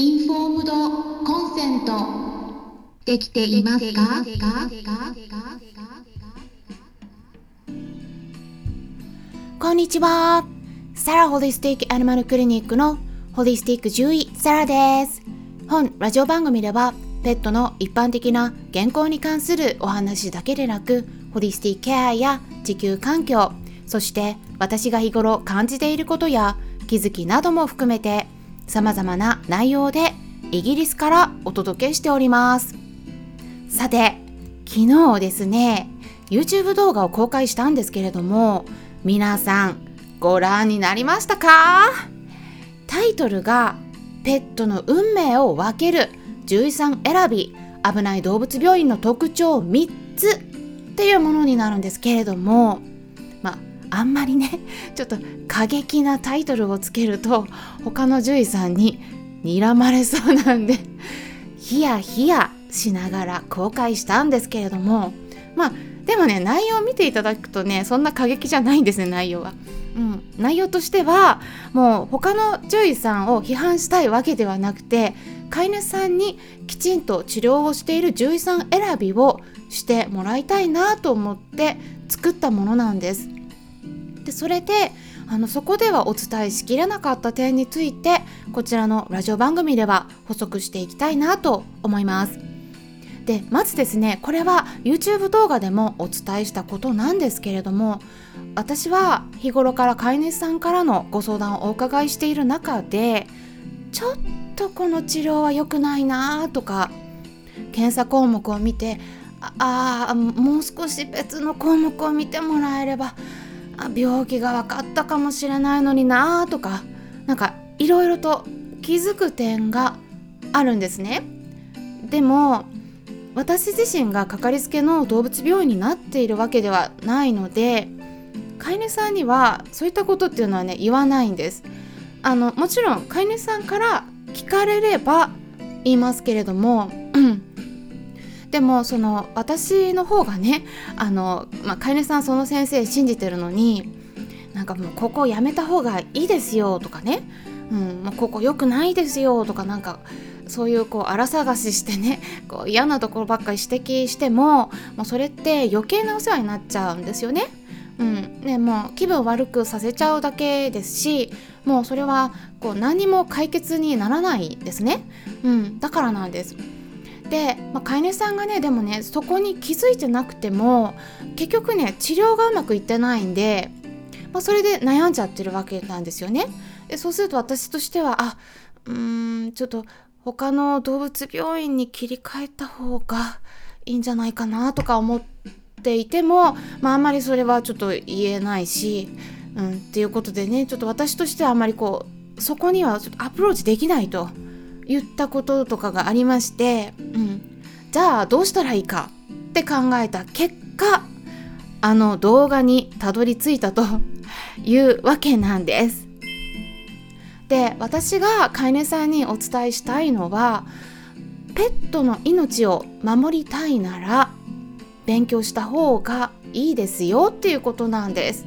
インフォームドコンセントできていますか？こんにちは。サラホリスティックアニマルクリニックのホリスティック獣医サラです。本ラジオ番組ではペットの一般的な健康に関するお話だけでなくホリスティックケアや地球環境そして私が日頃感じていることや気づきなども含めて様々な内容でイギリスからお届けしております。さて昨日ですね YouTube 動画を公開したんですけれども皆さんご覧になりましたか？タイトルがペットの運命を分ける獣医さん選び危ない動物病院の特徴3つっていうものになるんですけれどもあんまりねちょっと過激なタイトルをつけると他の獣医さんに睨まれそうなんでヒヤヒヤしながら公開したんですけれどもまあでもね内容を見ていただくとねそんな過激じゃないんですね内容は。うん、内容としてはもう他の獣医さんを批判したいわけではなくて飼い主さんにきちんと治療をしている獣医さん選びをしてもらいたいなと思って作ったものなんです。でそれであのそこではお伝えしきれなかった点についてこちらのラジオ番組では補足していきたいなと思います。でまずですねこれは YouTube 動画でもお伝えしたことなんですけれども私は日頃から飼い主さんからのご相談をお伺いしている中でちょっとこの治療は良くないなとか検査項目を見てああもう少し別の項目を見てもらえれば病気が分かったかもしれないのになとかなんかいろいろと気づく点があるんですね。でも私自身がかかりつけの動物病院になっているわけではないので飼い主さんにはそういったことっていうのはね言わないんです。あのもちろん飼い主さんから聞かれれば言いますけれども、でもその私の方がねあの、まあ、飼い主さんその先生信じてるのになんかもうここやめた方がいいですよとかね、うん、もうここ良くないですよとかなんかそういうこう荒探ししてねこう嫌なところばっかり指摘してももうそれって余計なお世話になっちゃうんですよね。うん、ねもう気分悪くさせちゃうだけですしもうそれはこう何も解決にならないですね。うん、だからなんです。で、まあ、飼い主さんがねでもねそこに気づいてなくても結局ね治療がうまくいってないんで、まあ、それで悩んじゃってるわけなんですよね。でそうすると私としてはあうーんちょっと他の動物病院に切り替えた方がいいんじゃないかなとか思っていても、まあ、あんまりそれはちょっと言えないし、うん、っていうことでねちょっと私としてはあんまりこうそこにはちょっとアプローチできないと。言ったこととかがありまして、うん、じゃあどうしたらいいかって考えた結果あの動画にたどり着いたというわけなんです。で私が飼い主さんにお伝えしたいのはペットの命を守りたいなら勉強した方がいいですよっていうことなんです。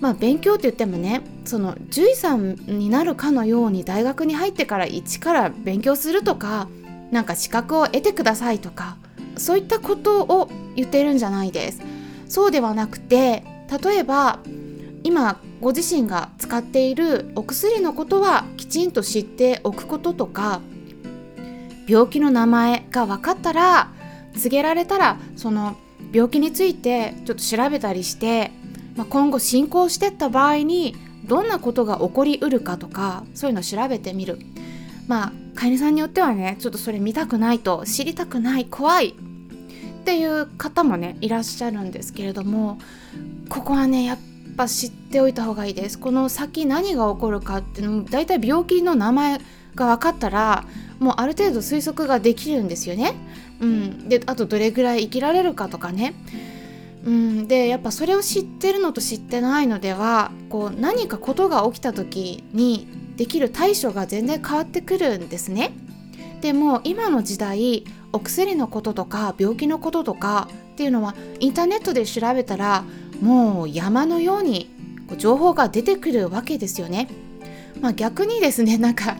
まあ勉強って言ってもねその獣医さんになるかのように大学に入ってから一から勉強するとかなんか資格を得てくださいとかそういったことを言ってるんじゃないです。そうではなくて例えば今ご自身が使っているお薬のことはきちんと知っておくこととか病気の名前が分かったら告げられたらその病気についてちょっと調べたりして、まあ、今後進行してった場合にどんなことが起こりうるかとかそういうのを調べてみる。まあ飼い主さんによってはねちょっとそれ見たくないと知りたくない怖い。っていう方もねいらっしゃるんですけれどもここはねやっぱ知っておいた方がいいです。この先何が起こるかっていうのも大体病気の名前が分かったらもうある程度推測ができるんですよね。うん、であとどれぐらい生きられるかとかね。うん、でやっぱそれを知ってるのと知ってないのではこう何かことが起きた時にできる対処が全然変わってくるんですね。でも今の時代お薬のこととか病気のこととかっていうのはインターネットで調べたらもう山のように情報が出てくるわけですよね。まあ、逆にですね なんか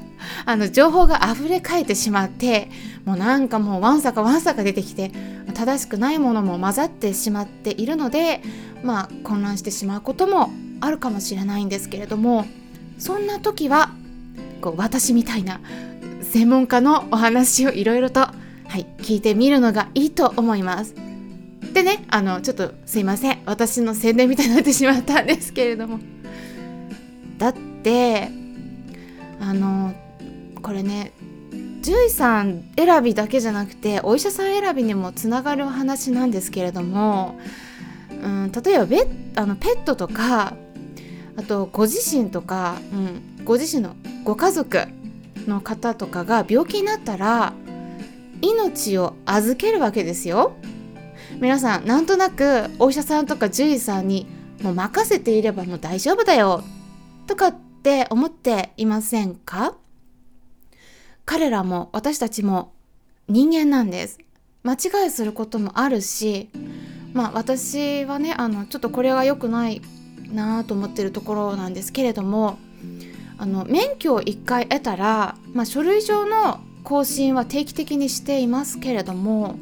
あの情報が溢れかえてしまってもうなんかもうわんさかわんさか出てきて正しくないものも混ざってしまっているのでまあ混乱してしまうこともあるかもしれないんですけれどもそんな時はこう私みたいな専門家のお話をいろいろと、はい、聞いてみるのがいいと思います。でねあのちょっとすいません私の宣伝みたいになってしまったんですけれどもだってあのこれね獣医さん選びだけじゃなくてお医者さん選びにもつながるお話なんですけれども、うん、例えばベあのペットとかあとご自身とか、うん、ご自身のご家族の方とかが病気になったら命を預けるわけですよ。皆さんなんとなくお医者さんとか獣医さんにもう任せていればもう大丈夫だよとかって思っていませんか？彼らも私たちも人間なんです。間違いすることもあるしまあ私はねあのちょっとこれは良くないなと思ってるところなんですけれどもあの免許を1回得たら、まあ、書類上の更新は定期的にしていますけれども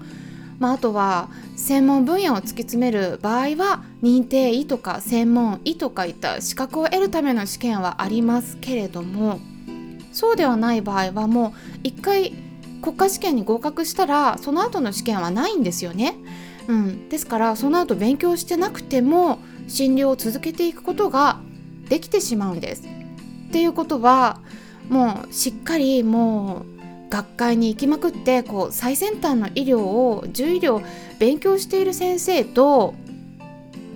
まあ、あとは専門分野を突き詰める場合は認定医とか専門医とかいった資格を得るための試験はありますけれどもそうではない場合はもう一回国家試験に合格したらその後の試験はないんですよね。うん、ですからその後勉強してなくても診療を続けていくことができてしまうんです。っていうことはもうしっかりもう学会に行きまくってこう最先端の医療を獣医療勉強している先生と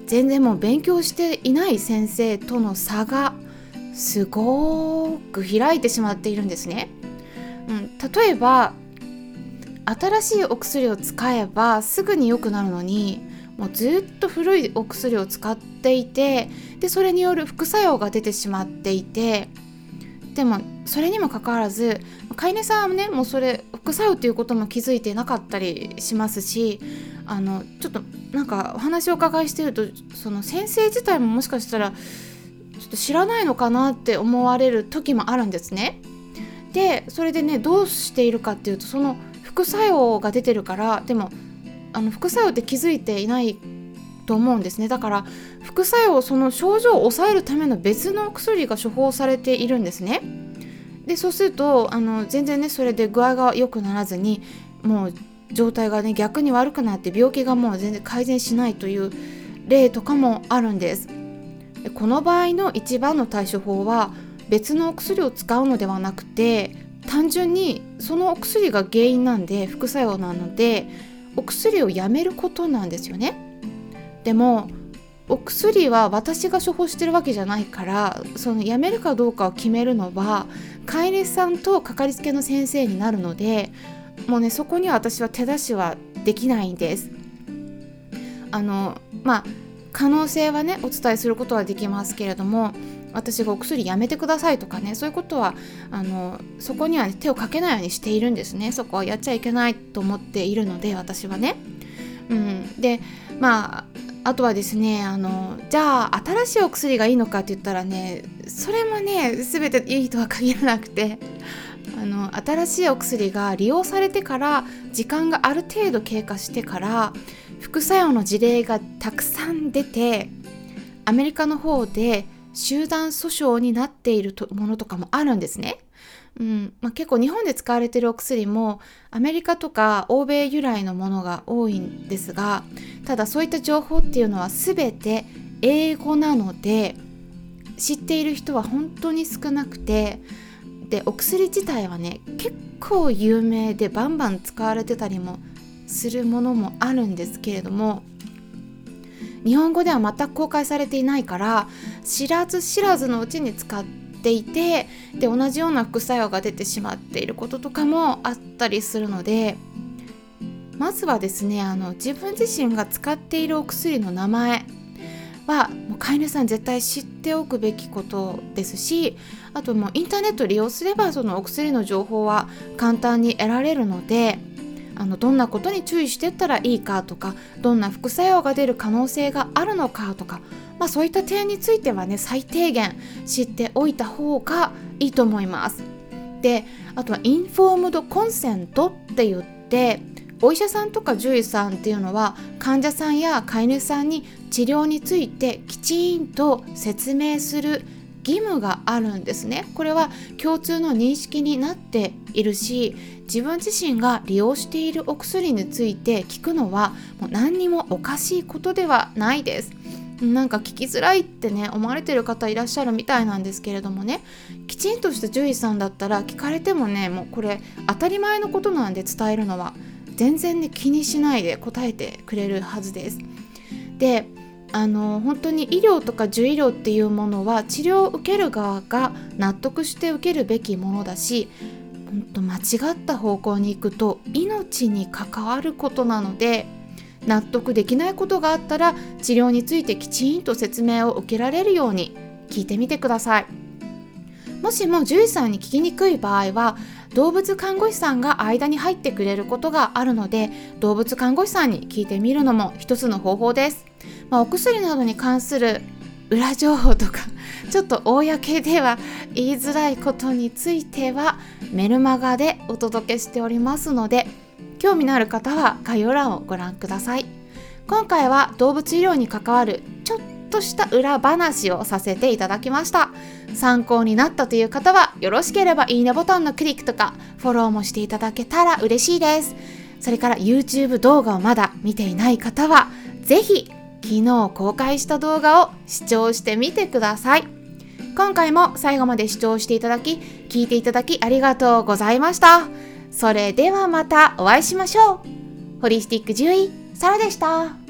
全然もう勉強していない先生との差がすごく開いてしまっているんですね。うん、例えば新しいお薬を使えばすぐに良くなるのにもうずっと古いお薬を使っていてでそれによる副作用が出てしまっていてでもそれにもかかわらず飼い主さんはねもうそれ副作用っていうことも気づいてなかったりしますしあのちょっとなんかお話をお伺いしてるとその先生自体ももしかしたらちょっと知らないのかなって思われる時もあるんですね。でそれでねどうしているかっていうとその副作用が出てるからでもあの副作用って気づいていないと思うんですね。だから副作用その症状を抑えるための別の薬が処方されているんですね。でそうするとあの全然ねそれで具合が良くならずにもう状態がね逆に悪くなって病気がもう全然改善しないという例とかもあるんです。この場合の一番の対処法は別のお薬を使うのではなくて単純にそのお薬が原因なんで副作用なのでお薬をやめることなんですよね。でもお薬は私が処方してるわけじゃないからそのやめるかどうかを決めるのは飼い主さんとかかりつけの先生になるのでもうねそこには私は手出しはできないんです。あのまあ可能性はねお伝えすることはできますけれども私がお薬やめてくださいとかねそういうことはあのそこには手をかけないようにしているんですねそこはやっちゃいけないと思っているので私はね。うん、でまああとはですねあのじゃあ新しいお薬がいいのかって言ったらねそれもね全ていいとは限らなくてあの新しいお薬が利用されてから時間がある程度経過してから副作用の事例がたくさん出てアメリカの方で集団訴訟になっているものとかもあるんですね。うんまあ、結構日本で使われてるお薬もアメリカとか欧米由来のものが多いんですがただそういった情報っていうのは全て英語なので知っている人は本当に少なくてでお薬自体はね結構有名でバンバン使われてたりもするものもあるんですけれども日本語では全く公開されていないから知らず知らずのうちに使っていてで同じような副作用が出てしまっていることとかもあったりするのでまずはですねあの自分自身が使っているお薬の名前はもう飼い主さん絶対知っておくべきことですしあともうインターネット利用すればそのお薬の情報は簡単に得られるのであのどんなことに注意していったらいいかとかどんな副作用が出る可能性があるのかとかまあ、そういった点についてはね最低限知っておいた方がいいと思います。であとはインフォームドコンセントって言ってお医者さんとか獣医さんっていうのは患者さんや飼い主さんに治療についてきちんと説明する義務があるんですね。これは共通の認識になっているし自分自身が利用しているお薬について聞くのはもう何にもおかしいことではないです。なんか聞きづらいってね思われてる方いらっしゃるみたいなんですけれどもね。きちんとした獣医さんだったら聞かれてもねもうこれ当たり前のことなんで伝えるのは全然ね気にしないで答えてくれるはずです。であの本当に医療とか獣医療っていうものは治療を受ける側が納得して受けるべきものだし本当間違った方向に行くと命に関わることなので納得できないことがあったら治療についてきちんと説明を受けられるように聞いてみてください。もしも獣医さんに聞きにくい場合は動物看護師さんが間に入ってくれることがあるので動物看護師さんに聞いてみるのも一つの方法です、まあ、お薬などに関する裏情報とか ちょっと公では言いづらいことについてはメルマガでお届けしておりますので興味のある方は概要欄をご覧ください。今回は動物医療に関わるとした裏話をさせていただきました。参考になったという方はよろしければいいねボタンのクリックとかフォローもしていただけたら嬉しいです。それから YouTube 動画をまだ見ていない方は是非昨日公開した動画を視聴してみてください。今回も最後まで視聴していただき聞いていただきありがとうございました。それではまたお会いしましょう。ホリスティック獣医サラでした。